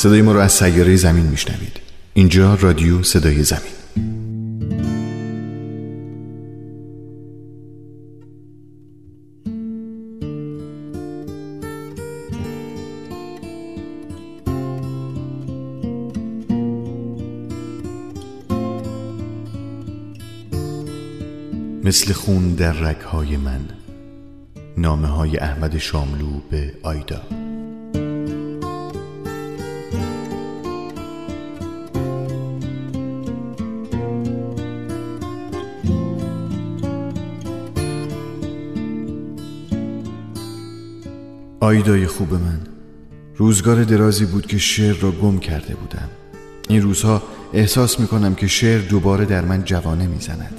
صدای ما رو از سیاره زمین میشنوید. اینجا رادیو صدای زمین. مثل خون در رگهای من نامه های احمد شاملو به آیدا. آیدای خوب من. روزگار درازی بود که شعر را گم کرده بودم. این روزها احساس می کنم که شعر دوباره در من جوانه می‌زند.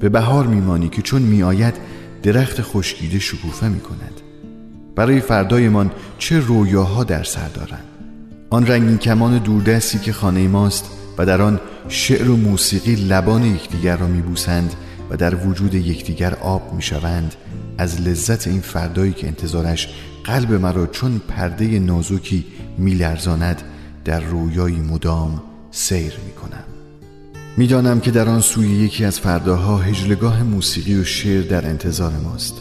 به بهار میمانی که چون میآید درخت خشکیده شکوفه می کند برای فردایمان چه رویاها در سر دارم آن رنگین کمان دوردستی که خانه ماست و در آن شعر و موسیقی لبان یکدیگر را میبوسند و در وجود یکدیگر آب می‌شوند از لذت این فردایی که انتظارش قلب مرا چون پرده نازکی میلرزاند در رویایی مدام سیر می‌کنم. می‌دانم که در آن سوی یکی از فرداها هجلگاه موسیقی و شعر در انتظار ماست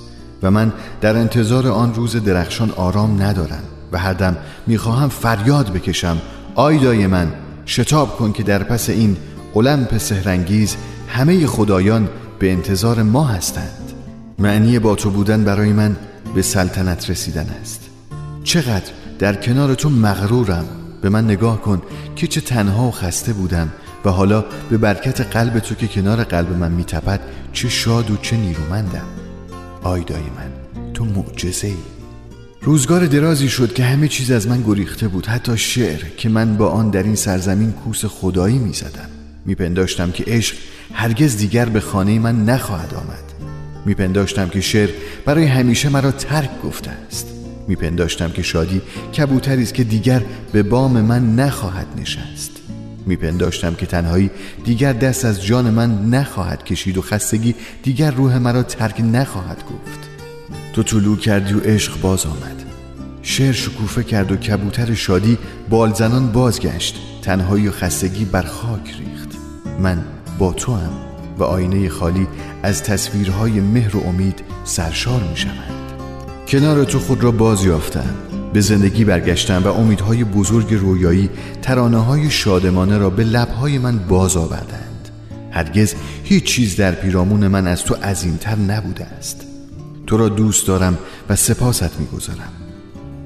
و من در انتظار آن روز درخشان آرام ندارم و هر دم می‌خواهم فریاد بکشم آیدای من شتاب کن که در پس این المپ سهرنگیز همه خدایان به انتظار ما هستند. معنی با تو بودن برای من به سلطنت رسیدن است. چقدر در کنار تو مغرورم. به من نگاه کن که چه تنها و خسته بودم و حالا به برکت قلب تو که کنار قلب من میتپد چه شاد و چه نیرومندم. آیدای من تو معجزه ای روزگار درازی شد که همه چیز از من گریخته بود حتی شعر که من با آن در این سرزمین کوس خدایی می‌زدم. میپنداشتم که عشق هرگز دیگر به خانه من نخواهد آمد. میپنداشتم که شعر برای همیشه مرا ترک گفته است. میپنداشتم که شادی کبوتری است که دیگر به بام من نخواهد نشست. میپنداشتم که تنهایی دیگر دست از جان من نخواهد کشید و خستگی دیگر روح مرا ترک نخواهد گفت. تو طلوع کردی و عشق باز آمد. شعر شکوفه کرد و کبوتر شادی بالزنان بازگشت. تنهایی و خستگی بر خاک ریخت. من با تو هم و آینه خالی از تصویرهای مهر و امید سرشار می شوند کنار تو خود را باز یافتم. به زندگی برگشتم و امیدهای بزرگ رویایی ترانه های شادمانه را به لبهای من باز آوردند. هرگز هیچ چیز در پیرامون من از تو عظیمتر نبوده است. تو را دوست دارم و سپاست می‌گذارم.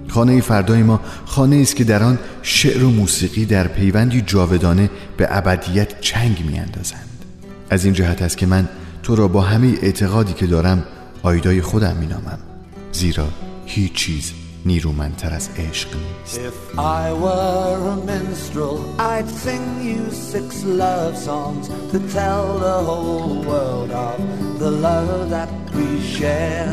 خانه فردای ما خانه است که در آن شعر و موسیقی در پیوندی جاودانه به ابدیت چنگ میاندازند. از این جهت است که من تو را با همه اعتقادی که دارم آیدای خودم مینامم زیرا هیچ چیز نیرومندتر از عشق نیست If I were a minstrel I'd sing you six love songs To tell the whole world of the love that we share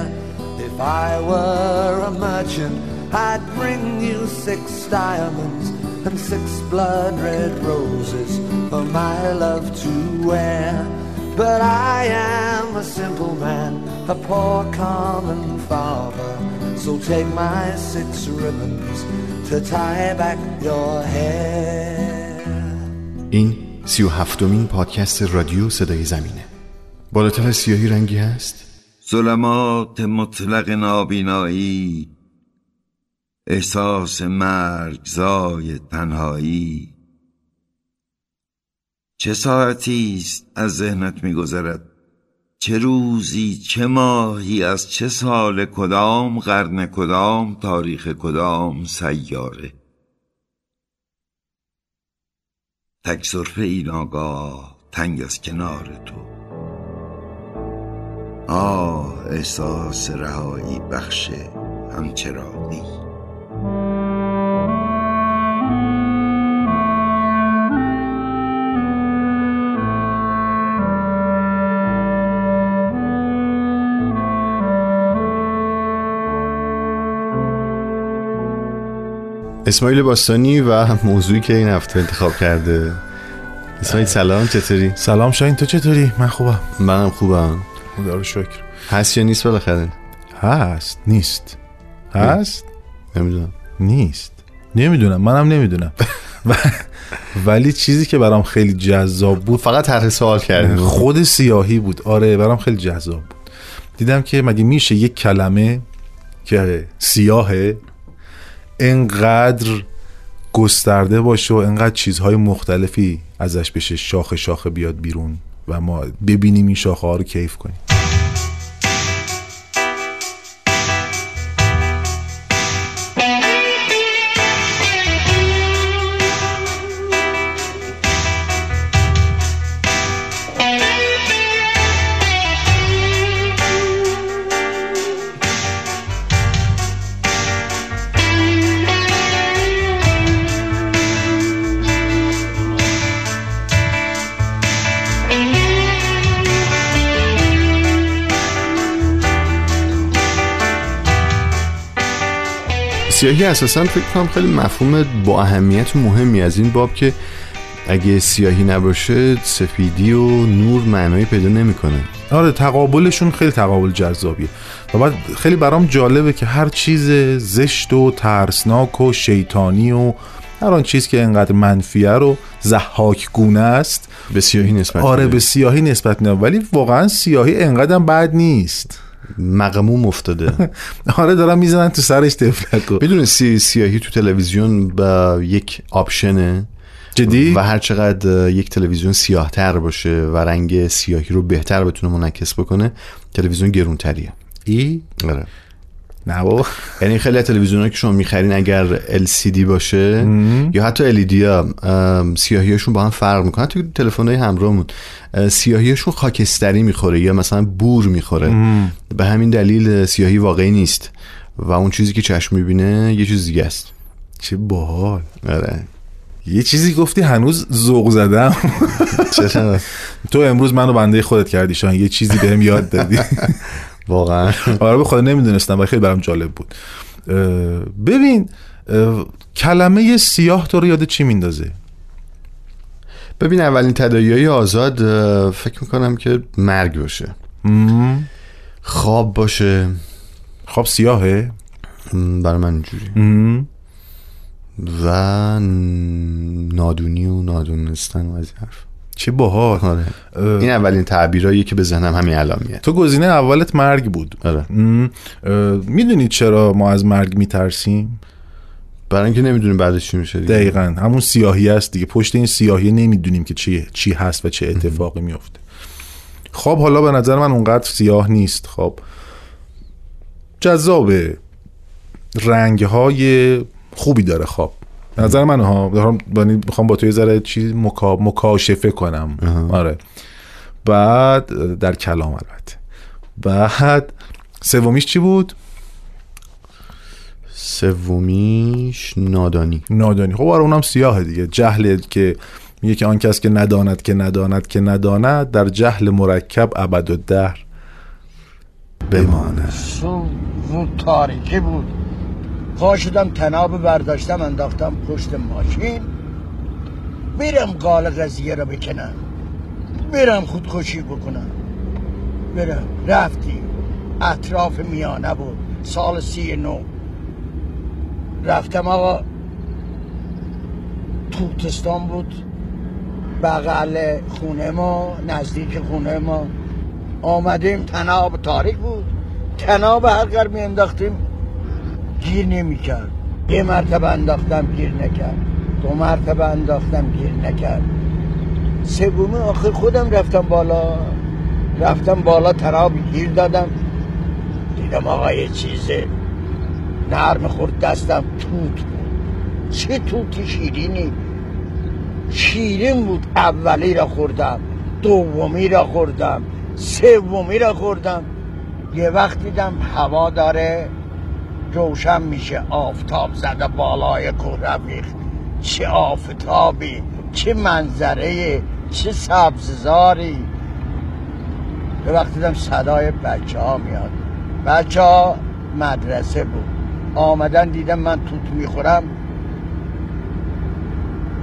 If I were a merchant I'd bring you six diamonds And six blood red roses For my love to wear But I am a simple man A poor common father. So take my six ribbons to tie back your hair. این سی و هفتمین پادکست رادیو صدای زمینه. بالاتر از سیاهی رنگی هست؟ ظلمات مطلق نابینایی احساس مرگ زای تنهایی. چه ساعتی است از ذهنت میگذرد؟ چه روزی چه ماهی از چه سال کدام قرن کدام تاریخ کدام سیاره؟ تک صرفه این آگاه تنگ از کنار تو. آه احساس رهایی بخش همچرانی اسماعیل باستانی و موضوعی که این هفته انتخاب کرده. اسماعیل سلام چطوری؟ سلام شاین تو چطوری؟ من خوبم. منم خوبم. خدا رو شکر. هست یا نیست بالاخره؟ هست نیست. هست؟ نمی‌دونم. نیست. نمی‌دونم منم نمی‌دونم. ولی چیزی که برام خیلی جذاب بود فقط طرح سوال کردیم خود سیاهی بود. آره برام خیلی جذاب بود. دیدم که مگه میشه یک کلمه که سیاهه انقدر گسترده باشه و انقدر چیزهای مختلفی ازش بشه شاخه شاخه بیاد بیرون و ما ببینیم این شاخه ها رو کیف کنیم. سیاهی اساسا فکر کنم خیلی مفهوم با اهمیت و مهمی از این باب که اگه سیاهی نباشه سفیدی و نور معنایی پیدا نمی‌کنه. آره تقابلشون خیلی تقابل جذابیه. و بعد خیلی برام جالبه که هر چیز زشت و ترسناک و شیطانی و هر آن چیز که انقدر منفیه رو زحاک گونه است. به سیاهی نسبت آره. به سیاهی نسبت میده ولی واقعا سیاهی انقدر بد نیست. مقموم افتاده. آره دارم می‌زنن تو سرش تفلک. بدون سی سیاهی تو تلویزیون با یک آپشنه. جدی؟ و هر چقدر یک تلویزیون سیاهتر باشه و رنگ سیاهی رو بهتر بتونه منعکس بکنه تلویزیون گرونتریه. ای؟ آره. نه بابا. یعنی خیلی تلویزیون که شما می‌خرین اگر LCD باشه یا حتی LED ها سیاهیشون با هم فرق می‌کنه تو تلفن های همراهمون اه، سیاهیشون خاکستری می‌خوره یا مثلا بور می‌خوره. به همین دلیل سیاهی واقعی نیست. و اون چیزی که چشم می‌بینه یه چیز دیگه است. چه باحال. آره. یه چیزی گفتی هنوز ذوق زدم. تو امروز منو بنده خودت کردی شان یه چیزی بهم یاد دادی. واقعا. آره به خدا نمی‌دونستم و خیلی برام جالب بود. ببین کلمه سیاه تو رو یاد چی میندازه؟ ببین اولین تداعی های آزاد فکر می‌کنم که مرگ باشه. خواب باشه. خب سیاهه؟ برای من اینجوری. و نادونی و نادونستن و از حرف چه باحال. آره. این اولین تعبیرایی که به ذهنم همین الان میاد. تو گزینه اولت مرگ بود. آره. می‌دونی چرا ما از مرگ میترسیم؟ برای اینکه نمی‌دونیم بعدش چی میشه دیگه. دقیقا. همون سیاهی است دیگه. پشت این سیاهی نمی‌دونیم که چی, چی هست و چه اتفاقی میفته خواب حالا به نظر من اونقدر سیاه نیست. خب جذابه رنگ های خوبی داره. خواب نظر من ها دارم یعنی می‌خوام با تو یه ذره چیز مکا... مکاشفه کنم. آره. بعد در کلام البته. بعد سومیش چی بود؟ سومیش نادانی. نادانی. خب آره اونم سیاهه دیگه. جهل که میگه که آن کس که نداند که نداند که نداند در جهل مرکب ابد و در بماند سو تاریکی بود. پا شدم تناب برداشتم انداختم پشت ماشین. میرم قال قضیه رو بکنم. میرم خودکشی بکنم. میرم. رفتیم اطراف میانه بود. سال سی نو. رفتم آقا. توتستان بود. بغل خونه ما نزدیک خونه ما. آمدیم تناب تاریک بود. تناب هر قر می انداختیم گیر نمی کرد یه مرتبه انداختم گیر نکرد. دو مرتبه انداختم گیر نکرد. سومی آخر خودم رفتم بالا. رفتم بالا تناب گیر دادم. دیدم آقا یه چیزه. نرم خورد دستم توت بود. چه توتی شیرینی. شیرین بود. اولی را خوردم دومی را خوردم سومی را خوردم. یه وقت دیدم هوا داره. روشن میشه آفتاب زده بالای کوه رفیق چه آفتابی چه منظره چه سبززاری. به وقت دیدم صدای بچه ها میاد. بچه ها مدرسه بود. آمدن دیدم من توت می‌خورم.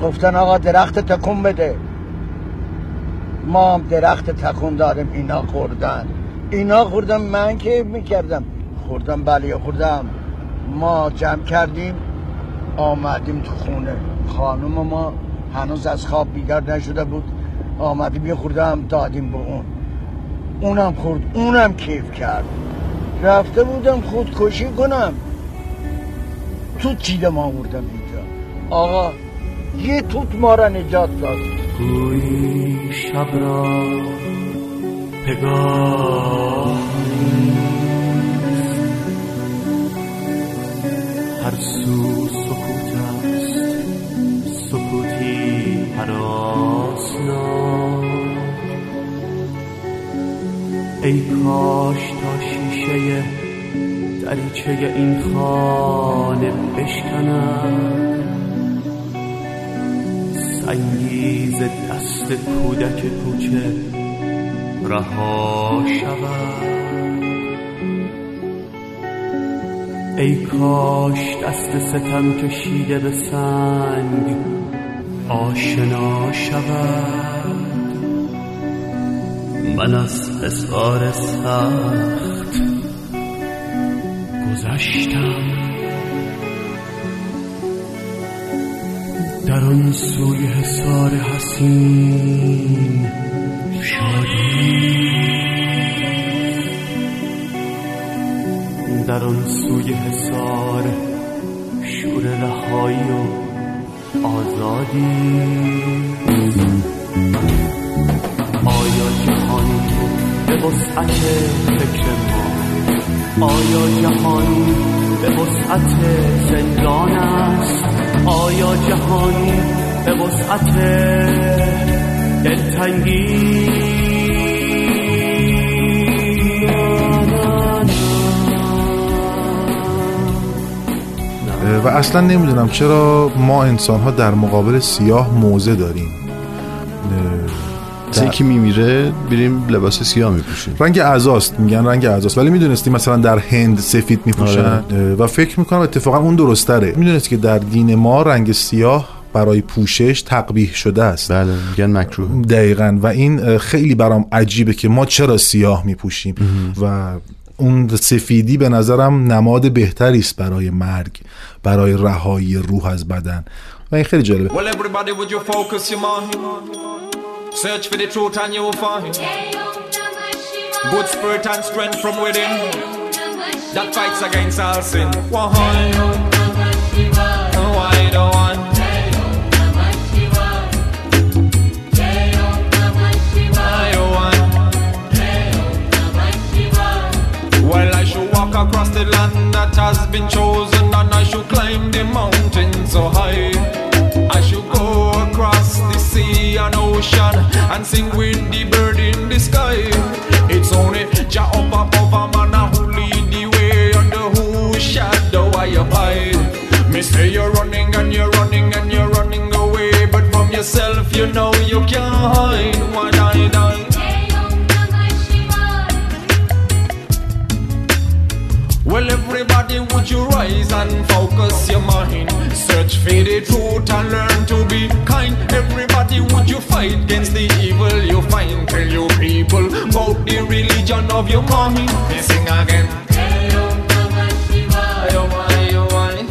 گفتن آقا درخت تکون بده. ما هم درخت تکون داریم اینا خوردن. اینا خوردم من که می‌کردم. خوردم بله خوردم. ما جمع کردیم آمدیم تو خونه. خانم ما هنوز از خواب بیدار نشده بود. آمدیم یه خورده هم دادیم به اون. اونم خورد اونم کیف کرد. رفته بودم خودکشی کنم. تو چیده ما آوردم اینجا؟ آقا یه توت ما را نجات داد. گویی شب را پگاه هر سو سکوت است. سکوتی هراسناک ای کاش تا شیشه دریچه این خانه بشکند سنگیز دست کودک کوچه رها شود. ای کاش دست ستم کشیده به سنگ آشنا شود. من از حسار سخت گذشتم. در آن سوی حسار حسین در آن سوی حسار شور رهایی و آزادی. آیا جهان به وسعت فکر ما؟ آیا جهان به وسعت زندان است؟ آیا جهان به وسعت دلتنگی؟ و اصلا نمی‌دونم چرا ما انسان ها در مقابل سیاه موزه داریم. مثل که میمیره بریم لباس سیاه میپوشیم. رنگ اعضاست میگن رنگ اعضاست ولی می‌دونستی مثلا در هند سفید میپوشن. و فکر می‌کنم اتفاقا اون درستره. می‌دونستی که در دین ما رنگ سیاه برای پوشش تقبیح شده است. بله میگن مکروه. دقیقا. و این خیلی برام عجیبه که ما چرا سیاه میپوشیم. و اون سفیدی به نظرم نماد بهتری است برای مرگ برای رهایی روح از بدن. و این خیلی جالبه. Well, walk across the land that has been chosen, and I should climb the mountain so oh, high. I should go across the sea and ocean and sing with the bird in the sky. It's only Jah up above a man who lead the way under whose shadow I abide. Me say you're running and you're running and you're running away, but from yourself you know you can't hide. everybody, would you rise and focus your mind? Search for the truth and learn to be kind. Everybody, would you fight against the evil you find? Tell you people about the religion of your mind. They sing again. Ayo, ayo, ayo.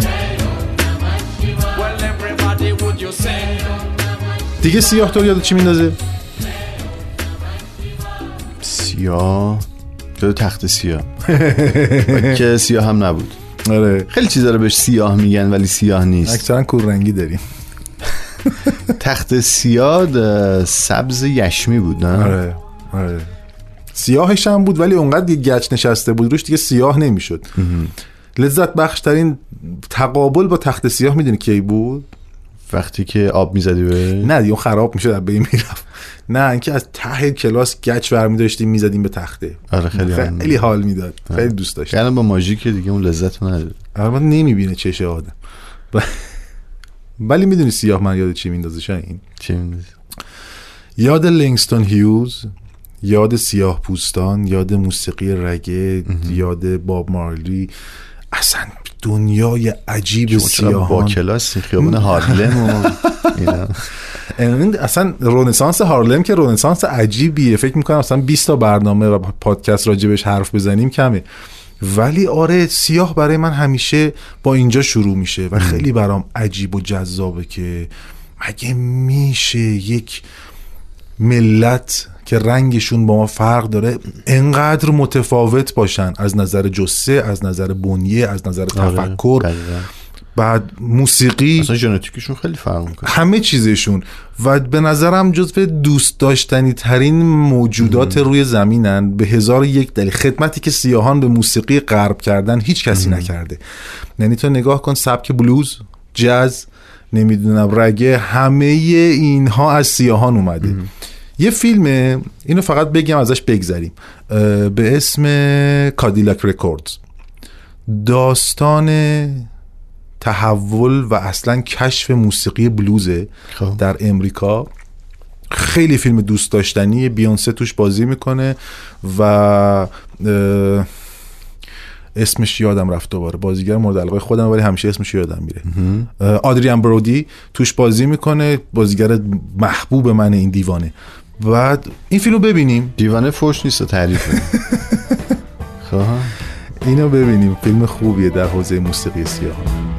Well, everybody, would you sing? دیگه سیاه تو یاد چی میندازه سیاه تو تخت سیاه. که سیاه هم نبود. آره. خیلی چیزا رو بهش سیاه میگن ولی سیاه نیست. اکثرا کور رنگی داریم. تخت سیاه سبز یشمی بود نه؟ آره آره. سیاهش هم بود ولی اونقدر یه گچ نشسته بود روش دیگه سیاه نمی‌شد. لذت بخش ترین تقابل با تخت سیاه می‌دونی کی بود؟ وقتی که آب می‌زدی به نه دیگه خراب می‌شد از بین می‌رفت. نه اینکه از ته کلاس گچ برمی داشتیم می‌زدیم به تخته. آره خیلی حال خیلی حال می‌داد. خیلی دوست داشتم. یعنی با ماژیک دیگه اون لذت رو نداره البته نمی‌بینه چشه آدم. ولی می‌دونی سیاه من یاد چی میندازه شاین چی می‌دونی؟ یاد لینگستون هیوز یاد سیاه پوستان یاد موسیقی رگه یاد باب مارلی. اصلا دنیای عجیب چقدر با سیاهان. کلاس خیابون هارلم و. این اصلا رونسانس هارلم که رونسانس عجیبیه. فکر می‌کنم اصلا 20 تا برنامه و پادکست راجبش حرف بزنیم کمه. ولی آره سیاه برای من همیشه با اینجا شروع میشه و خیلی برام عجیب و جذابه که مگه میشه یک ملت که رنگشون با ما فرق داره انقدر متفاوت باشن؟ از نظر جسه از نظر بنیه از نظر تفکر. دقیقاً. بعد موسیقی اصلا ژنتیکشون خیلی فرق می‌کنه. همه چیزشون. و به نظرم جزو دوست داشتنی ترین موجودات روی زمینن به هزار یک دلیل. خدمتی که سیاهان به موسیقی غرب کردن هیچ کسی نکرده. یعنی تو نگاه کن سبک بلوز جاز نمی‌دونم رگه همه اینها از سیاهان اومده. یه فیلمه اینو فقط بگم ازش بگذریم. به اسم Cadillac Records داستان تحول و اصلا کشف موسیقی بلوزه خب. در امریکا. خیلی فیلم دوست داشتنی. بیونسه توش بازی می‌کنه و اسمش یادم رفت دوباره. بازیگر مورد علاقه خودم ولی همیشه اسمش یادم میره. آدریان برودی توش بازی می‌کنه. بازیگر محبوب من این دیوانه. بعد این فیلم رو ببینیم. دیوانه فوش نیست تعریفه خب. اینو ببینیم. فیلم خوبیه در حوزه موسیقی سیاه.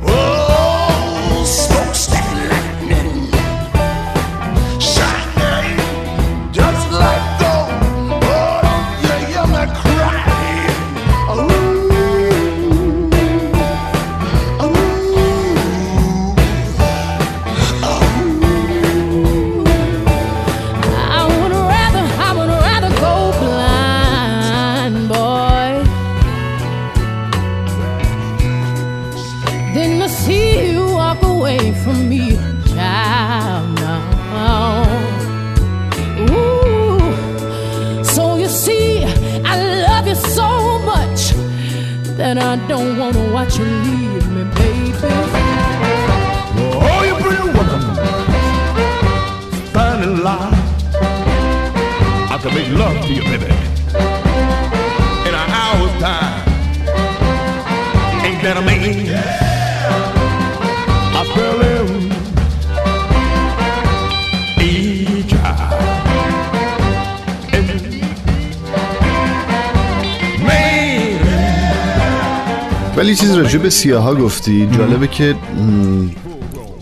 چیز راجع به سیاه ها گفتی جالبه که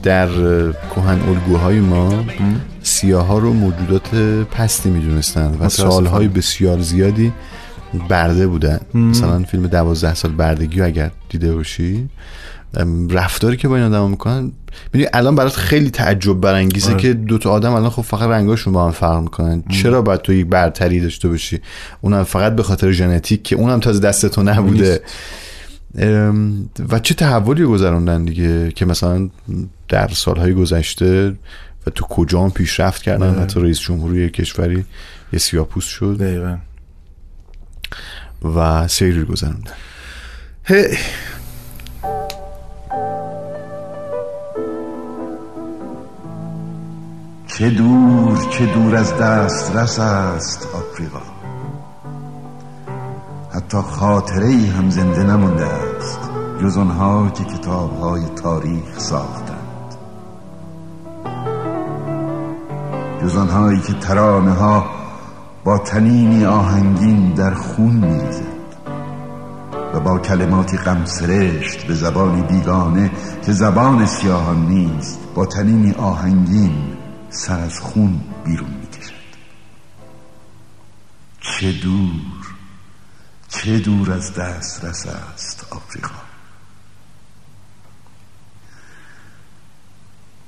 در کهن الگوهای ما سیاه ها رو موجودات پستی می‌دونستن و. سالهای بسیار زیادی برده بودن. مثلا فیلم دوازده سال بردگی اگر دیده باشی رفتاری که با این آدم می‌کنن می‌دونی الان برات خیلی تعجب برانگیزه که دو تا آدم الان خب فقط رنگاشون با هم فرق می‌کنن. چرا باید تو یک برتری داشته باشی؟ اونم فقط به خاطر ژنتیک که اونم تازه دست تو نبوده. ام، و چه تحولی گذروندن دیگه که مثلا در سالهای گذشته و تو کجا هم پیشرفت کردن؟ حتی رئیس جمهوری کشوری یه سیاپوس شد. دقیقا. و سیری گذروندن. هی. چه دور چه دور از دست رس است آفریقا. حتی خاطره ای هم زنده نمونده است جز آنها که کتاب های تاریخ ساختند. جز آنهایی که ترانه ها با تنینی آهنگین در خون میریزد و با کلماتی غمسرشت به زبانی بیگانه که زبان سیاهان نیست با تنینی آهنگین سر از خون بیرون می‌کشد. چه دور! چه دور از دسترس است آفریقا؟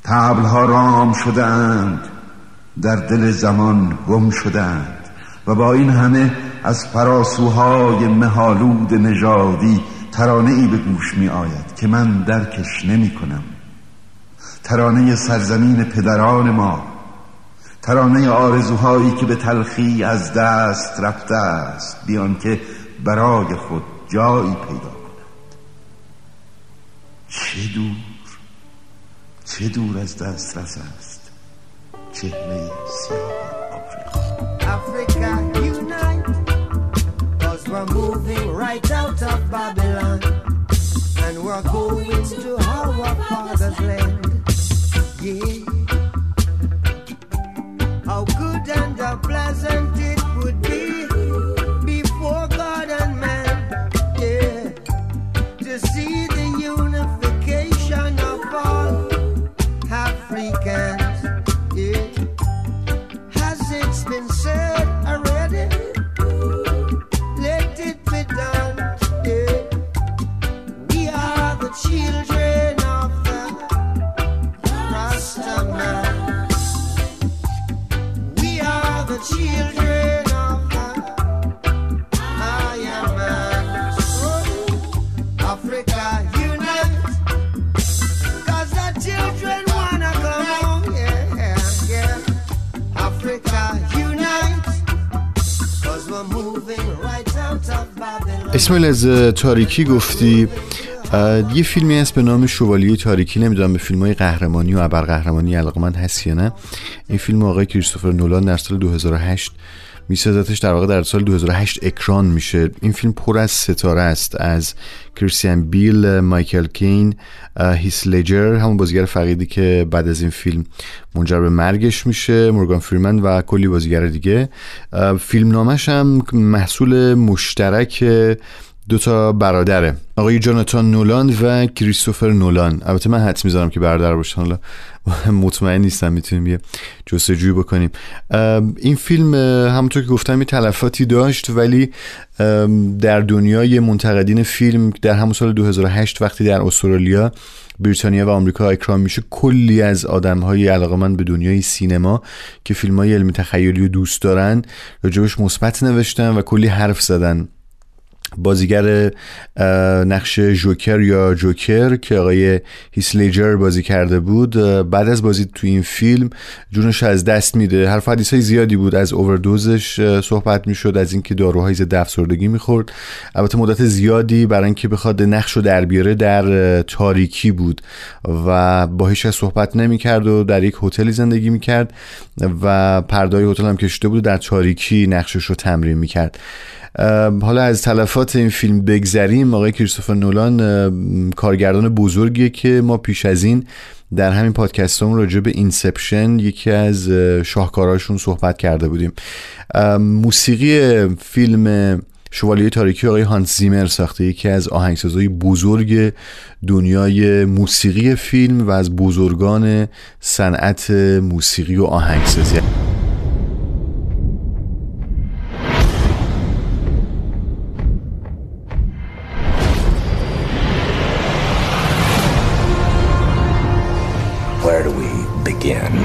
تبلها رام شده اند در دل زمان گم شدند و با این همه از فراسوهای مهالود نژادی ترانه ای به گوش می آید که من درکش نمی کنم ترانه سرزمین پدران ما ترانه آرزوهایی که به تلخی از دست رفته است. بیان که برای خود جایی پیدا کند چه دور چه دور از دست رس است. چهره سیاه آفریقا. Yeah. How good and how pleasant it is. اسماعیل از تاریکی گفتی. یه فیلمی هست به نام شوالیه تاریکی. نمی‌دونم به فیلم های قهرمانی و ابرقهرمانی علاقمند هست یا نه. این فیلم آقای کریستوفر نولان در سال 2008 میسازتش در واقع در سال 2008 اکران میشه. این فیلم پر از ستاره است. از کریستیان بیل مایکل کین هیس لجر همون بازیگر فقیدی که بعد از این فیلم منجر به مرگش میشه مورگان فریمن و کلی بازیگر دیگه. فیلم نامش هم محصول مشترک دو تا برادره آقای جاناتان نولان و کریستوفر نولان. البته من حد می‌ذارم که برادر باشن. مطمئن نیستم می‌تونیم یه جستجوی بکنیم. این فیلم همونطور که گفتم یه تلفاتی داشت ولی در دنیای منتقدین فیلم در همون سال 2008 وقتی در استرالیا بریتانیا و آمریکا اکرام میشه کلی از آدم های علاقمند به دنیای سینما که فیلم های علمی تخیلی رو دوست دارن راجبش مثبت نوشتن و کلی حرف زدن. بازیگر نقش جوکر یا جوکر که آقای هیسلیجر بازی کرده بود. بعد از بازی تو این فیلم جونش از دست میده. حرف حدیث های زیادی بود از اووردوزش صحبت می‌شد از اینکه داروهای ضد افسردگی می‌خورد. البته مدت زیادی برای اینکه بخواد نقش رو در بیاره در تاریکی بود و با هیچکس صحبت نمی‌کرد و در یک هتلی زندگی می‌کرد و پردای هتل هم کشیده بود در تاریکی نقشش رو تمرین می‌کرد. حالا از تلفات این فیلم بگذریم آقای کریستوفر نولان کارگردان بزرگیه که ما پیش از این در همین پادکست هم راجع به Inception یکی از اه، شاهکارهاشون صحبت کرده بودیم. موسیقی فیلم شوالیه تاریکی آقای هانس زیمر ساخته یکی از آهنگسازهای بزرگ دنیای موسیقی فیلم و از بزرگان صنعت موسیقی و آهنگسازی. We begin?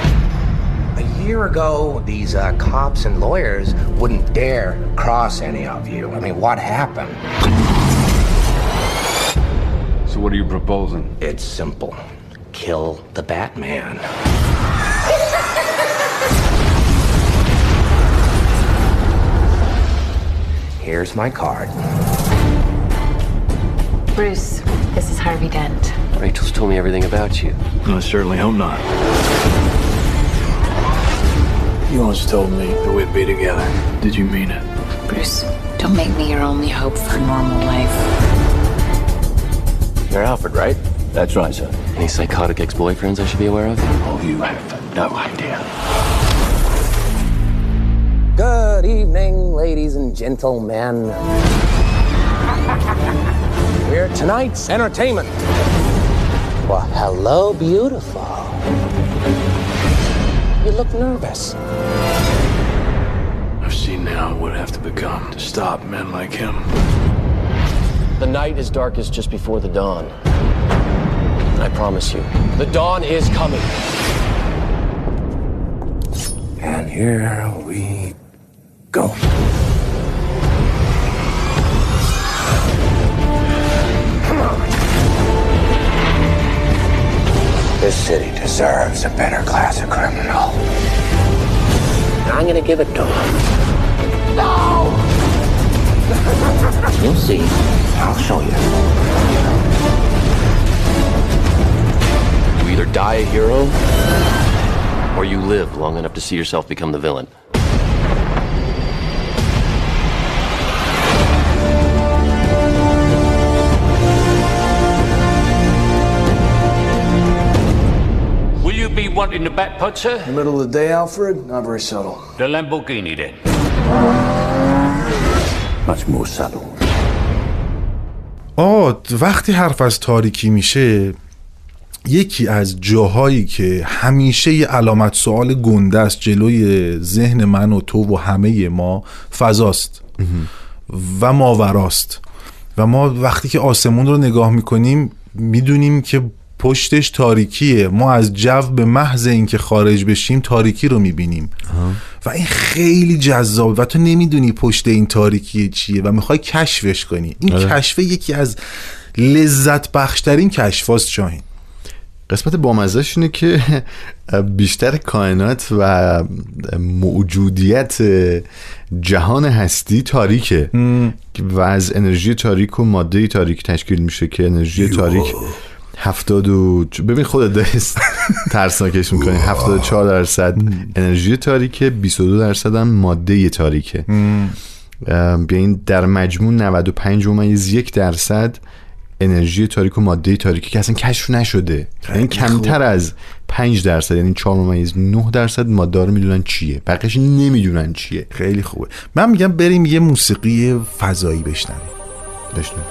A year ago, these uh, cops and lawyers wouldn't dare cross any of you. I mean, what happened? So what are you proposing? It's simple kill the Batman. Here's my card. Bruce, this is Harvey Dent. Rachel's told me everything about you. I certainly hope not. You once told me that we'd be together. Did you mean it? Bruce, don't make me your only hope for a normal life. You're Alfred, right? That's right, sir. Any psychotic ex-boyfriends I should be aware of? Oh, you have no idea. Good evening, ladies and gentlemen. We're tonight's entertainment. Well, hello, beautiful. You look nervous. I've seen now would have to become to stop men like him. The night is darkest just before the dawn. I promise you, the dawn is coming. And here we go. Come on. This city deserves a better class of criminal. I'm gonna give it to him. No! You'll see. I'll show you. You either die a hero, or you live long enough to see yourself become the villain. Will you be wanting the back putt, sir? The middle of the day, Alfred? Not very subtle. The Lamborghini, then. More subtle. آه وقتی حرف از تاریکی میشه یکی از جاهایی که همیشه یه علامت سوال گنده است جلوی ذهن من و تو و همه ما فضاست و ماوراست و ما وقتی که آسمون رو نگاه می‌کنیم می‌دونیم که پشتش تاریکیه. ما از جو به محض اینکه خارج بشیم تاریکی رو می‌بینیم. و این خیلی جذاب و تو نمی‌دونی پشت این تاریکی چیه و می‌خوای کشفش کنی. این آره. کشفه یکی از لذت بخشترین کشفاست شاهین. قسمت بامزش اینه که بیشتر کائنات و موجودیت جهان هستی تاریکه. و از انرژی تاریک و ماده تاریک تشکیل میشه که انرژی تاریک هفتاد و ببین خودت داری ترسناکش می‌کنی. 74 درصد انرژی تاریکه 22 درصد هم ماده تاریکه. بیاین در مجموع 95 ممیز یک درصد انرژی تاریک و ماده تاریکی که اصلا کشف نشده. یعنی کمتر از 5 درصد یعنی 4 ممیز 9 درصد ماده رو می‌دونن چیه. بقیش نمی‌دونن چیه. خیلی خوبه. من میگم بریم یه موسیقی فضایی بشنویم. بشنویم.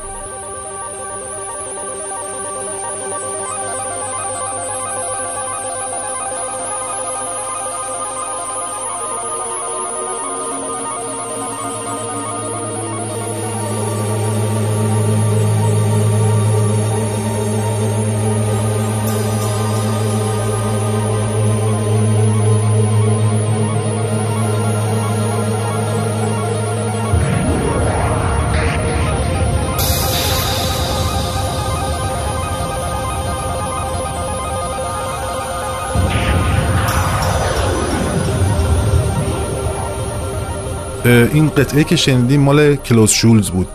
این قطعه که شنیدیم مال کلوز شولز بود.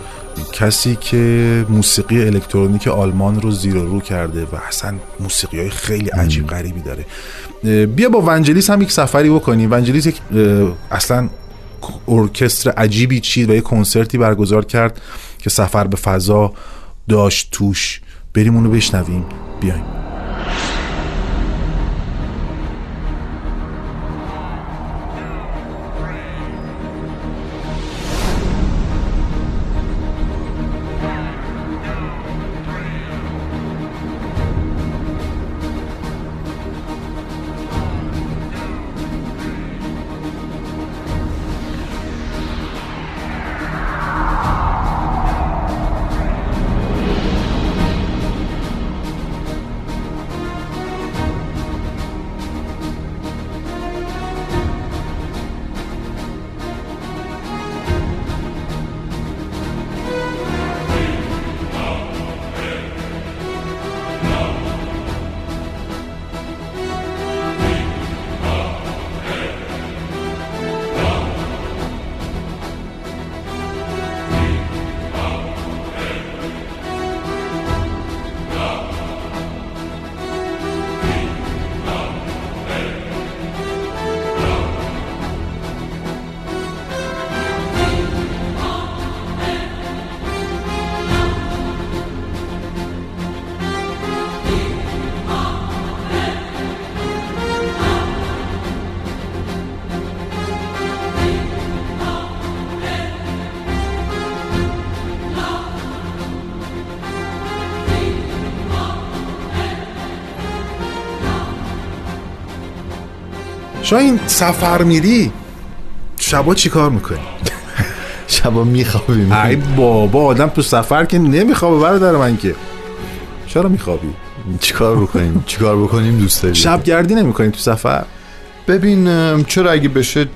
کسی که موسیقی الکترونیک آلمان رو زیر و رو کرده و اصلا موسیقی های خیلی عجیب غریبی داره. بیا با ونجلیس هم یک سفری بکنیم. ونجلیس یک اصلا ارکستر عجیبی چید و یک کنسرتی برگزار کرد که سفر به فضا داشت توش. بریم اونو بشنویم. بیایم. این سفر میری شبا چی کار می‌کنی؟ شبا میخوابی ای بابا آدم تو سفر که نمیخوابه برادر من که چرا میخوابی؟ چیکار بکنیم؟ چیکار بکنیم دوست داری؟ شب گردی نمی‌کنیم تو سفر؟ ببین چرا اگه بشه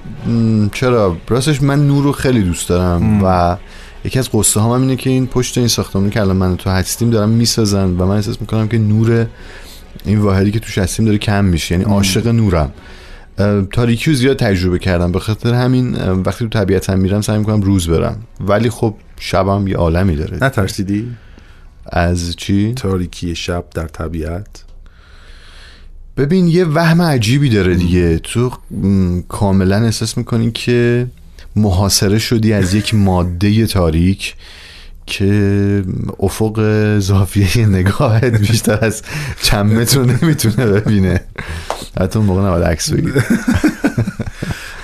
چرا راستش من نور رو خیلی دوست دارم و یکی از قصه هم, اینه که این پشت این ساختمانی که الان من تو هستیم دارم می‌سازن و من احساس می‌کنم که نور این واحدی که توش هستیم داره کم میشه یعنی عاشق نورم تاریکی رو زیاد تجربه کردم. به خاطر همین وقتی تو طبیعت هم میرم سعی می‌کنم روز برم. ولی خب شبم یه عالمی داره. نترسیدی؟ از چی؟ تاریکی شب در طبیعت. ببین یه وهم عجیبی داره دیگه. تو کاملا احساس می‌کنی که محاصره شدی از یک ماده تاریک. که افق زاویه نگاهت بیشتر از چند متر نمی‌تونه ببینه. حتی اون موقع نباید عکس بگیر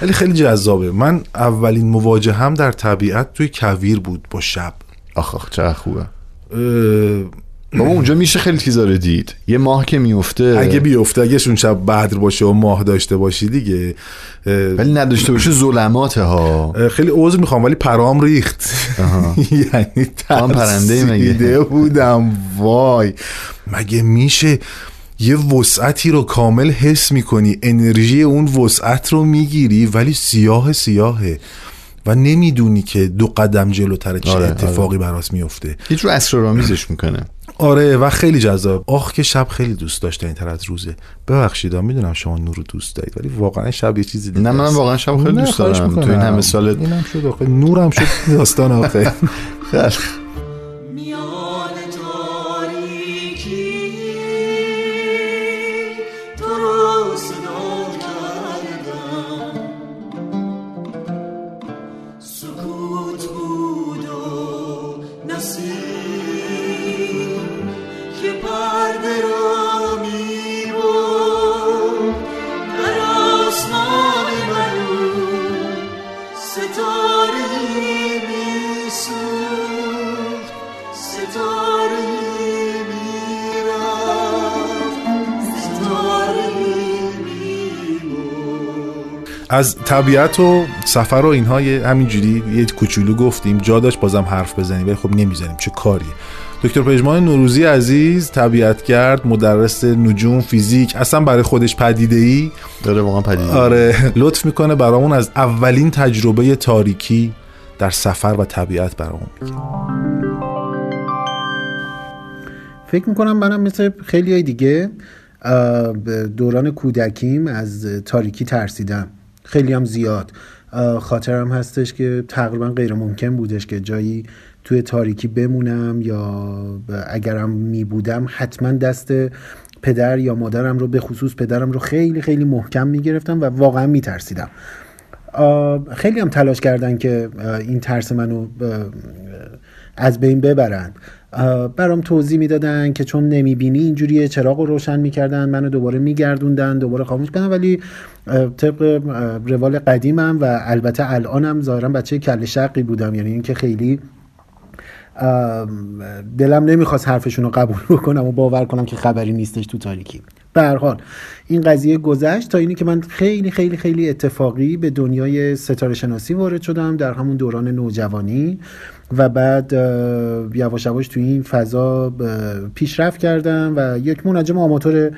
ولی خیلی جذابه. من اولین مواجه هم در طبیعت توی کویر بود با شب. آخ آخ چقدر خوبه. بابا اونجا میشه خیلی چیزا رو دید. یه ماه که میفته. اگه بیفته اگه شون شب بدر باشه و ماه داشته باشی دیگه ولی نداشته باشه ظلمات ها. خیلی عذر می‌خوام ولی پرام ریخت. یعنی پرنده مگه؟ بودم. وای. مگه میشه یه وسعتی رو کامل حس می‌کنی؟ انرژی اون وسعت رو می‌گیری ولی سیاه سیاهه. و نمی‌دونی که دو قدم جلوتر چه آره، اتفاقی آره. براس میفته هیچ رو اسرارآمیزش می‌کنه. آره و خیلی جذاب. آخ که شب خیلی دوست داشته این تر از روزه. ببخشید می‌دونم شما نور رو دوست دارید ولی واقعا شب یه چیزی دیگه نه من. واقعا شب خیلی دوست دارم. تو. این همه سال- اینم شد آخه. نورم شد. داستان آخه. از طبیعت و سفر و اینها یه همینجوری یه کوچولو گفتیم. جا داشت بازم حرف بزنیم ولی خب نمی‌زنیم. چه کاریه؟ دکتر پژمان نوروزی عزیز طبیعتگرد مدرس نجوم فیزیک اصلا برای خودش پدیده ای داره واقعا پدیده آره. لطف می‌کنه برامون از اولین تجربه تاریکی در سفر و طبیعت برامون میگه فکر می‌کنم منم مثل خیلی های دیگه دوران کودکیم از تاریکی ترسیدم. خیلی هم زیاد خاطرم هستش که تقریبا غیر ممکن بودش که جایی توی تاریکی بمونم یا اگرم می بودم حتما دست پدر یا مادرم رو به خصوص پدرم رو خیلی خیلی محکم می گرفتم و واقعا می ترسیدم خیلی هم تلاش کردن که این ترس منو از بین ببرن اه، برام توضیح می‌دادن که چون نمی‌بینی اینجوری چراغ رو روشن می‌کردن منو دوباره میگردوندن دوباره خاموش کردن. ولی طبق روال قدیمم و البته الانم ظاهرا بچه کل شقی بودم. یعنی اینکه خیلی دلم نمی‌خواست حرفشون رو قبول بکنم و باور کنم که خبری نیستش تو تاریکی. به حال این قضیه گذشت تا اینی که من خیلی خیلی خیلی اتفاقی به دنیای ستاره شناسی وارد شدم در همون دوران نوجوانی و بعد یواش یواش تو این فضا پیشرفت کردم و یک منجم آماتور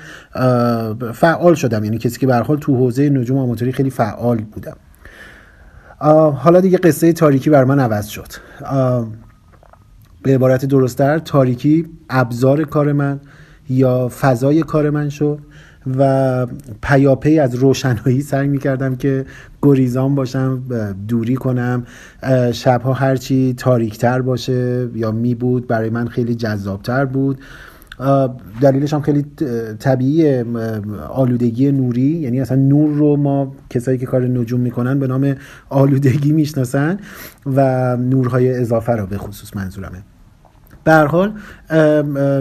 فعال شدم. یعنی کسی که به حال تو حوزه نجوم آماتوری خیلی فعال بودم. حالا دیگه قصه تاریکی بر من عوض شد. به عبارت درستتر تاریکی ابزار کار من. یا فضای کار من شد و پیاپی از روشنایی سعی می‌کردم که گریزان باشم دوری کنم. شبها هرچی تاریکتر باشه یا می بود برای من خیلی جذابتر بود. دلیلش هم خیلی طبیعی آلودگی نوری. یعنی اصلا نور رو ما کسایی که کار نجوم می‌کنن به نام آلودگی می‌شناسن و نورهای اضافه رو به خصوص منظورمه. به حال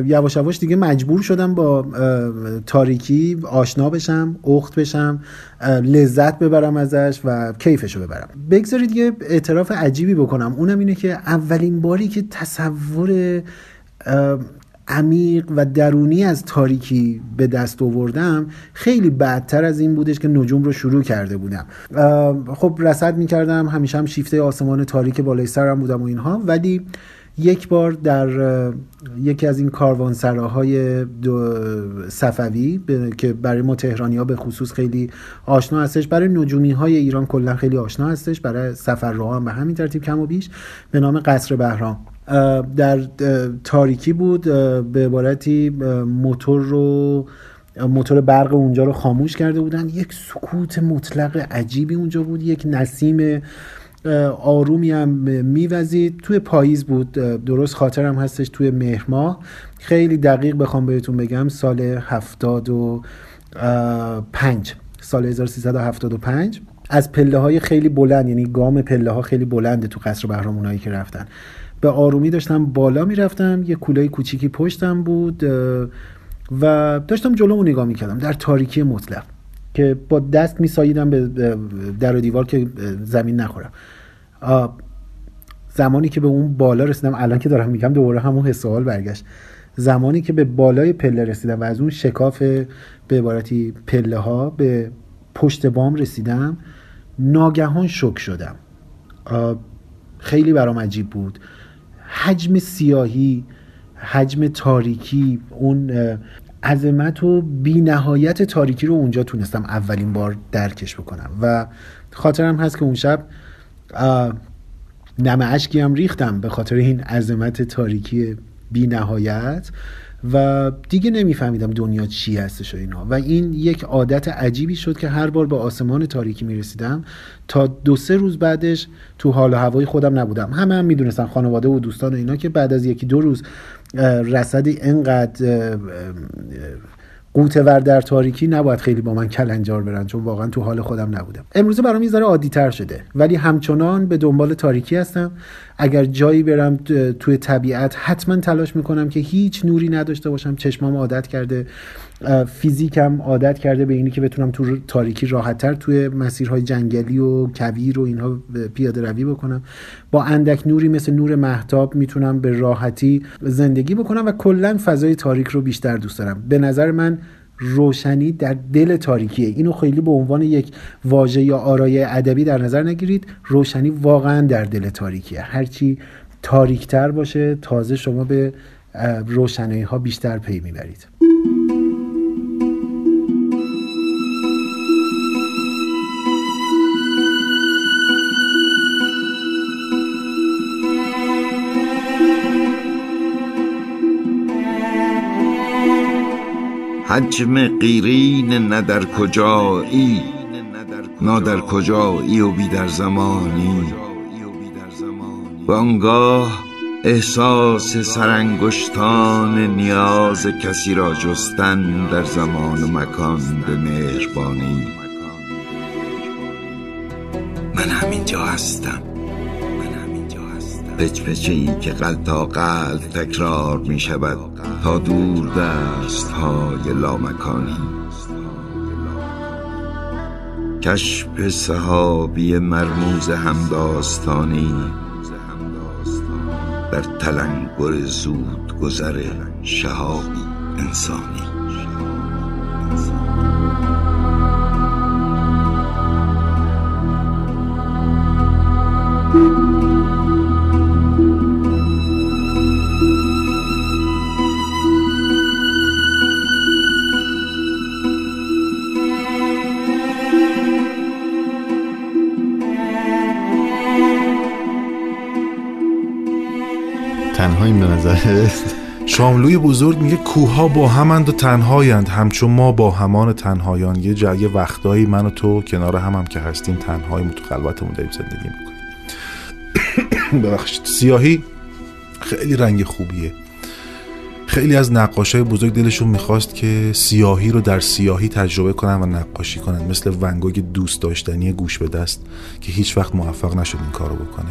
یواش یواش دیگه مجبور شدم با تاریکی آشنا بشم اخت بشم لذت ببرم ازش و کیفشو ببرم. بگذارید یه اعتراف عجیبی بکنم. اونم اینه که اولین باری که تصور عمیق و درونی از تاریکی به دست آوردم خیلی بعدتر از این بودش که نجوم رو شروع کرده بودم. خب رصد می‌کردم همیشه هم شیفته آسمان تاریک بالای سرم بودم و اینها ولی یک بار در یکی از این کاروانسراهای صفوی که برای ما تهرانی ها به خصوص خیلی آشنا هستش برای نجومی های ایران کلا خیلی آشنا هستش برای سفرها هم به همین ترتیب کم و بیش به نام قصر بهرام. در تاریکی بود به عبارتی موتور رو موتور برق اونجا رو خاموش کرده بودن. یک سکوت مطلق عجیبی اونجا بود یک نسیم آرومی هم میوزید. توی پاییز بود. درست خاطرم هستش توی مهر ماه. خیلی دقیق بخوام بهتون بگم سال هفتاد و اه، پنج. سال 1375 از پله های خیلی بلند یعنی گام پله ها خیلی بلنده تو قصر بهرام اونایی که رفتن. به آرومی داشتم بالا می‌رفتم. یه کوله کوچیکی پشتم بود و داشتم جلومو نگاه می‌کردم در تاریکی مطلق. که با دست میساییدم به در و دیوار که زمین نخورم. زمانی که به اون بالا رسیدم الان که دارم میگم دوباره همون حس حال برگشت. زمانی که به بالای پله رسیدم و از اون شکاف به عبارتی پله ها به پشت بام رسیدم ناگهان شک شدم. خیلی برام عجیب بود. حجم سیاهی حجم تاریکی اون عظمت و بی نهایت تاریکی رو اونجا تونستم اولین بار درکش بکنم. و خاطرم هست که اون شب نم اشکی هم ریختم به خاطر این عظمت تاریکی بی نهایت و دیگه نمیفهمیدم دنیا چی هستش و اینا. و این یک عادت عجیبی شد که هر بار به آسمان تاریکی می‌رسیدم تا دو سه روز بعدش تو حال و هوای خودم نبودم. همه هم می‌دونستن خانواده و دوستان و اینا که بعد از یکی دو روز اه، رصدی انقدر اه، اه، قوته ور در تاریکی نباید خیلی با من کلنجار برن چون واقعا تو حال خودم نبودم. امروزه برام یه ذره عادی تر شده ولی همچنان به دنبال تاریکی هستم. اگر جایی برم توی طبیعت حتما تلاش می‌کنم که هیچ نوری نداشته باشم چشمام عادت کرده. فیزیکم عادت کرده به اینی که بتونم تو تاریکی راحتتر توی مسیرهای جنگلی و کویر و اینها پیاده روی بکنم. با اندک نوری مثل نور محتاب می‌تونم به راحتی زندگی بکنم و کلا فضای تاریک رو بیشتر دوست دارم. به نظر من روشنی در دل تاریکیه. اینو خیلی به عنوان یک واژه یا آرایه ادبی در نظر نگیرید. روشنی واقعا در دل تاریکیه. هرچی تاریکتر باشه تازه شما به روشنایی ها بیشتر پی می‌برید. حجم قیرین نه در کجایی؟ نه در کجایی و بی در زمانی؟ و آنگاه احساس سرانگشتان نیاز کسی را جستن در زمان و مکان به مهربانی؟ من همینجا هستم. پچ پچه ای که قل تا قل تکرار می شود تا دور دست های لامکانی. کشف صحابی مرموز همداستانی در تلنگر زود گذر شهابی انسانی. شاملوی بزرگ میگه کوها با همند و تنهایند همچون ما با همان تنهایان. یه جا یه وقتایی من و تو کنار هم هم که هستیم تنهاییم و تو خلوتمون داریم زندگی می‌کنیم. ببخشید. سیاهی خیلی رنگ خوبیه. خیلی از نقاشای بزرگ دلشون می‌خواست که سیاهی رو در سیاهی تجربه کنن و نقاشی کنن مثل ونگوگ دوست داشتنی گوش به دست که هیچ وقت موفق نشد این کارو بکنه.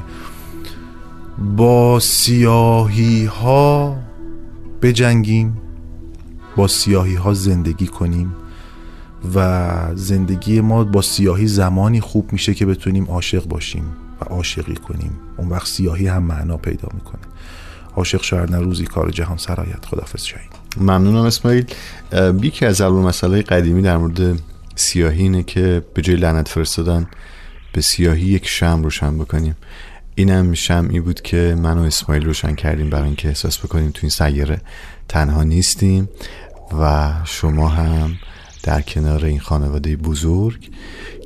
با سیاهی ها بجنگیم با سیاهی ها زندگی کنیم و زندگی ما با سیاهی زمانی خوب میشه که بتونیم عاشق باشیم و عاشقی کنیم. اون وقت سیاهی هم معنا پیدا می‌کنه. عاشق شاید نه روزی کار جهان سرایت. خدافز شاهین. ممنونم اسماعیل. یکی از الان مسئله قدیمی در مورد سیاهی اینه که به جای لعنت فرستادن به سیاهی یک شم روشن بکنیم. اینم شمعی بود که من و اسماعیل روشن کردیم برای اینکه احساس بکنیم تو این سیاره تنها نیستیم و شما هم در کنار این خانواده بزرگ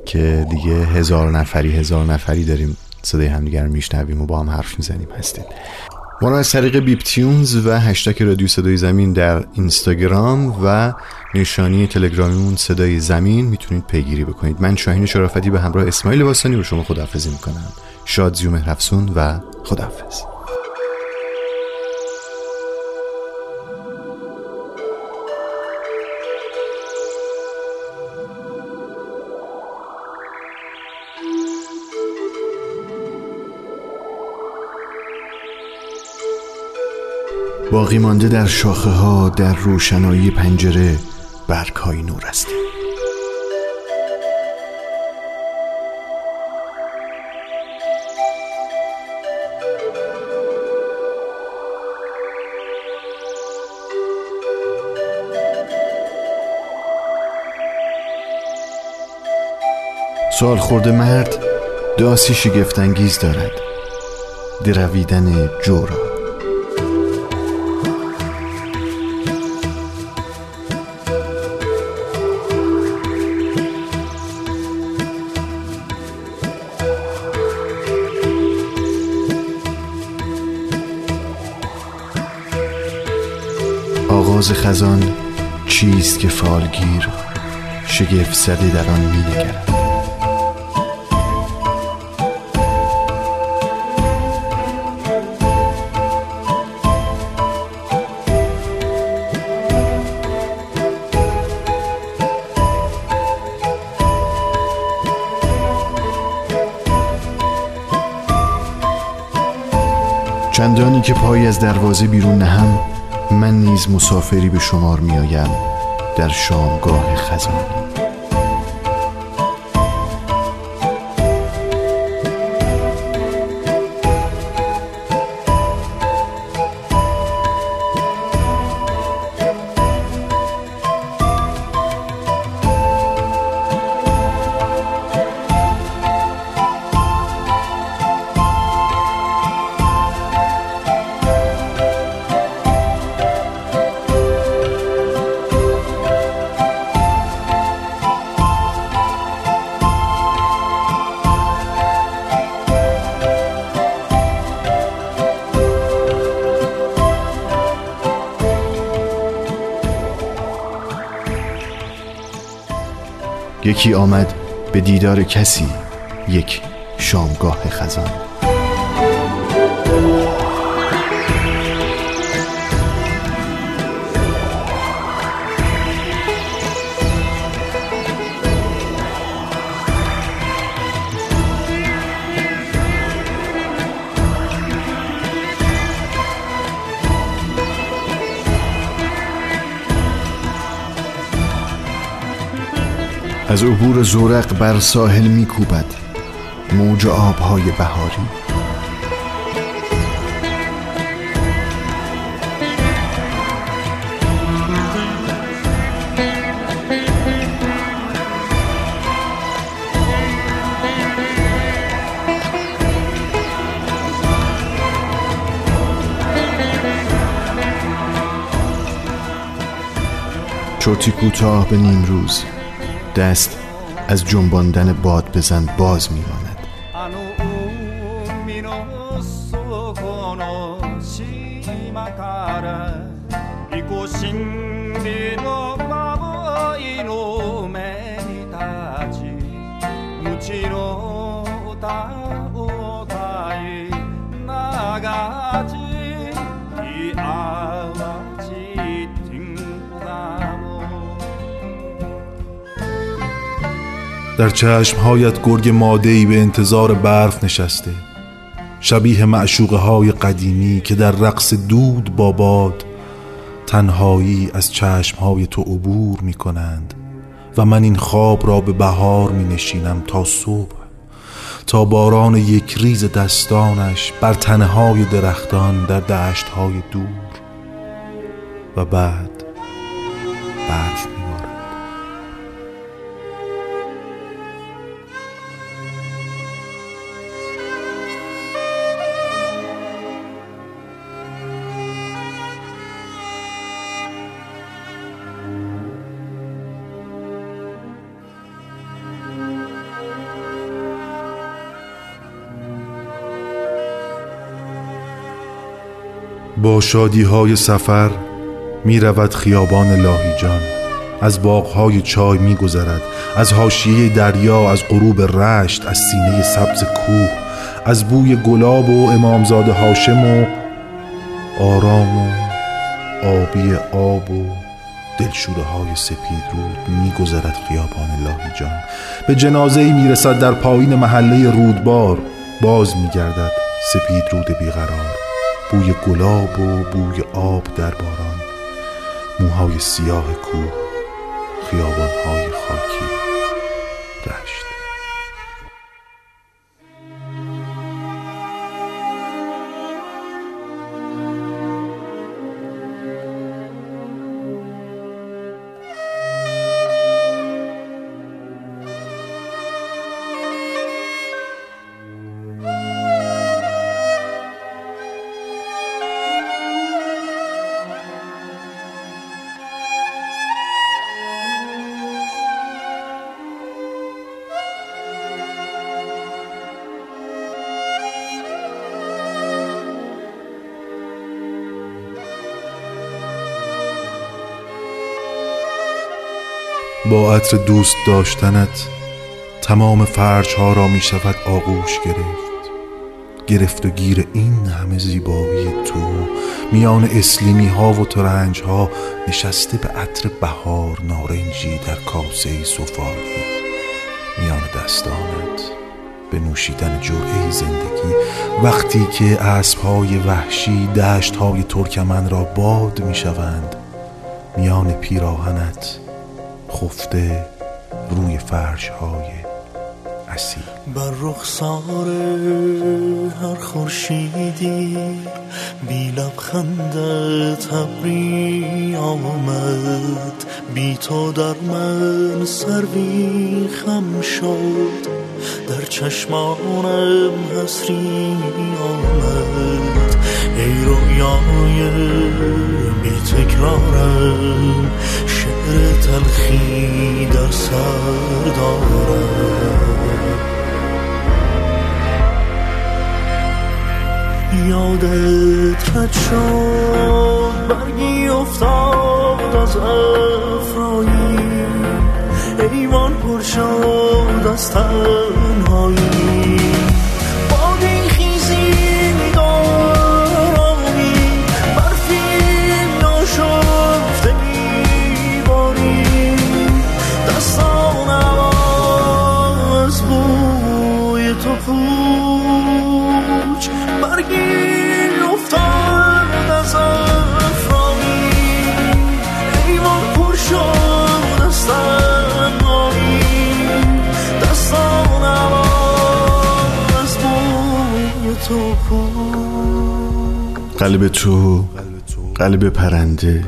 که دیگه هزار نفری هزار نفری داریم صدای همدیگر رو میشنویم و با هم حرف می‌زنیم هستیم. ما رو از طریق بیپ تیونز و هشتک رادیو صدای زمین در اینستاگرام و نشانی تلگرامیمون صدای زمین می‌تونید پیگیری بکنید. من شاهین شرافتی به همراه اسماعیل باسانی رو شما خداحافظی می‌کنم. شادزیو مهرفسون و خداحافظ. باقی مانده در شاخه ها در روشنایی پنجره برگ های نور است. سال خورده مرد داسی شگفتانگیز دارد. درویدن جورا. آواز خزان چیست که فالگیر شگفت زده در آن می چندانی که پای از دروازه بیرون نهم من نیز مسافری به شمار میآیم در شامگاه خزانی یکی آمد به دیدار کسی یک شامگاه خزان. از عبور زورق بر ساحل میکوبد موج آبهای بهاری. چوتی کوتاه به نیم روز دست از جنباندن باد بزن باز میماند. در چشمهایت گرگ مادهی به انتظار برف نشسته. شبیه معشوقه های قدیمی که در رقص دود با باد تنهایی از چشمهای تو عبور می کنند و من این خواب را به بهار می نشینم تا صبح تا باران یک ریز دستانش بر تنهای درختان در دشتهای دور. و بعد برف با شادی های سفر می رود خیابان لاهیجان از باغهای چای می گذرد از حاشیه دریا از غروب رشت از سینه سبز کوه از بوی گلاب و امامزاده هاشم و آرام و آبی آب و دلشوره های سپید رود می گذرد خیابان لاهیجان به جنازه می رسد در پایین محله رودبار باز می گردد سپید رود بیقرار. بوی گلاب و بوی آب در باران موهای سیاه کوه خیابانهای خاکی رشت عطر دوست داشتنت تمام فرش ها را می شود آغوش گرفت. گرفت و گیر این همه زیبایی تو. میان اسلیمی ها و ترنج ها نشسته به عطر بهار نارنجی در کاسه سفالی. میان دستانت به نوشیدن جرعه زندگی. وقتی که اسب های وحشی دشت های ترکمن را باد می شوند میان پیراهنت خفته روی فرش های اصیل بر رخسار هر خورشیدی بی لبخندت ابری آمد. بی تو در من سروی خم شد. در چشمانم حسری آمد. ای رویای بی تکرارم شعر تلخی در سر دارم یادت رد شد برگی افتاد از افرایی؟ ایوان پر شد از تنهایی. تو قلب تو قلب پرنده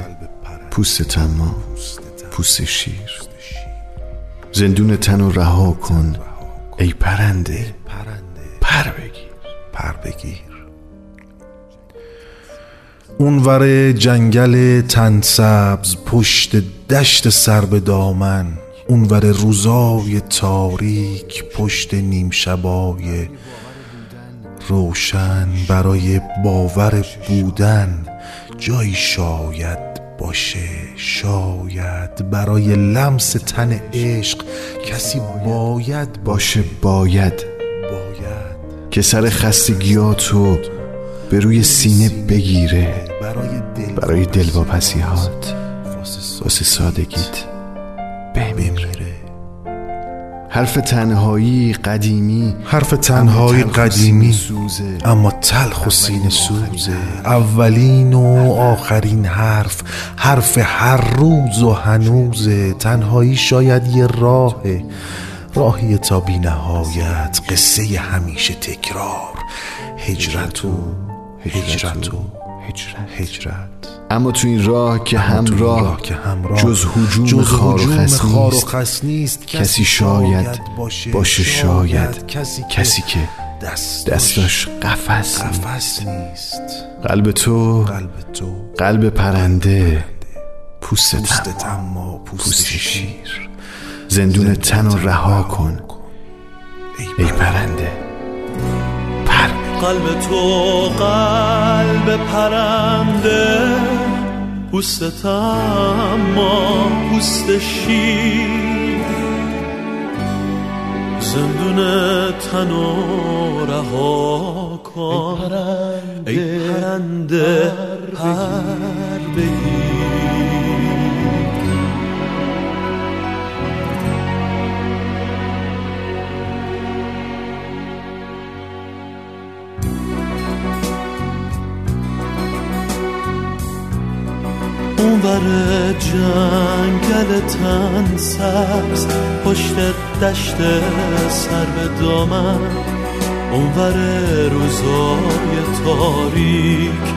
پوست تما پوست شیر. زندون تن رو رها کن ای پرنده. پر بگیر. پر بگیر. اونور جنگل تن سبز پشت دشت سر به دامن. اونور روزای تاریک پشت نیم شبای روشن برای باور بودن جایی شاید باشه. شاید برای لمس تن عشق کسی باید باشه. باید. که سر خستگیاتو به روی سینه بگیره. برای دلواپسی هات واسه سادگیت بمیره. حرف تنهایی قدیمی حرف تنهایی قدیمی اما تلخ و سینه سوزه. اولین و آخرین حرف. حرف هر روز و هنوزه. تنهایی شاید یه راهه. راهی تا بی نهایت قصه همیشه تکرار. هجرت و هجرت و هجرت. اما تو این راه که همراه که همراه جز هجوم جز خار و خس خار و نیست خس نیست کسی شاید باشه شاید کسی که دستاش قفس قفس نیست. قلب تو قلب تو قلب پرنده پوست پوست تما پوست شیر. زندون تن رو رها کن. ای پرنده. پر. قلب تو قلب پرنده. پوست اما پوست شیر. زندون تن و رها کن ای پرنده پر بگیر اونور جنگل تن سبز پشت دشت سر به دامن. اونور روزای تاریک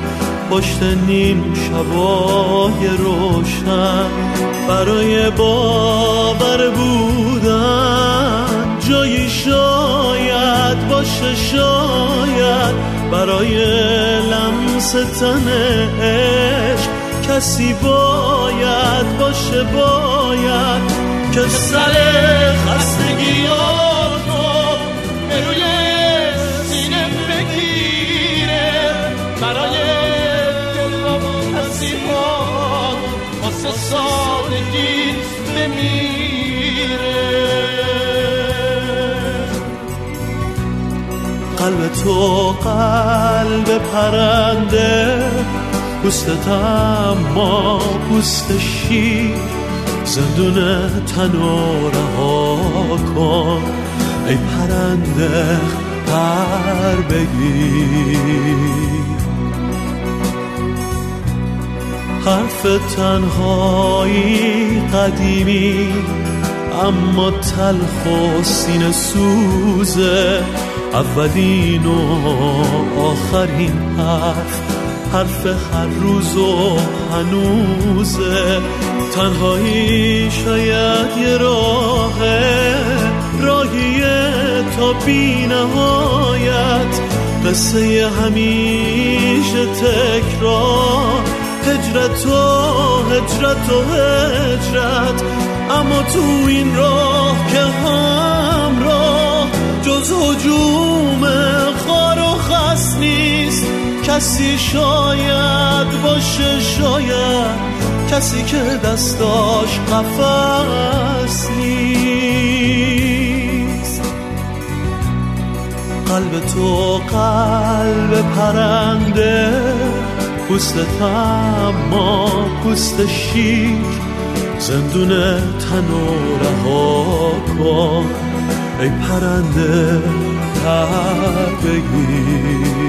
پشت نیم شبای روشن. برای باور بودن جایی شاید باشه شاید. برای لمس تن عشق کسی باید باشه باید که سر خستگیاتو به روی سینه بگیره. برای دل و تصیحات واسه سادگی بمیره. قلب تو قلب پرنده پوست اما پوست شیر. زندون تنو رها کن ای پرنده پر بگیر. حرف تنهایی قدیمی اما تلخ و سینه سوزه. اولین و آخرین حرف حرف هر روز و هنوزه. تنهایی شاید یه راهه راهیه تا بی نهایت. قصه همیشه تکرار. هجرت و هجرت و هجرت. اما تو این راه که همراه جز حجوم خار و خس نیست. کسی شاید باشه شاید کسی که دستاش قفص نیست. قلب تو قلب پرنده پوست اما پوست شیر زندون تنو رها کن ای پرنده پر بگیر.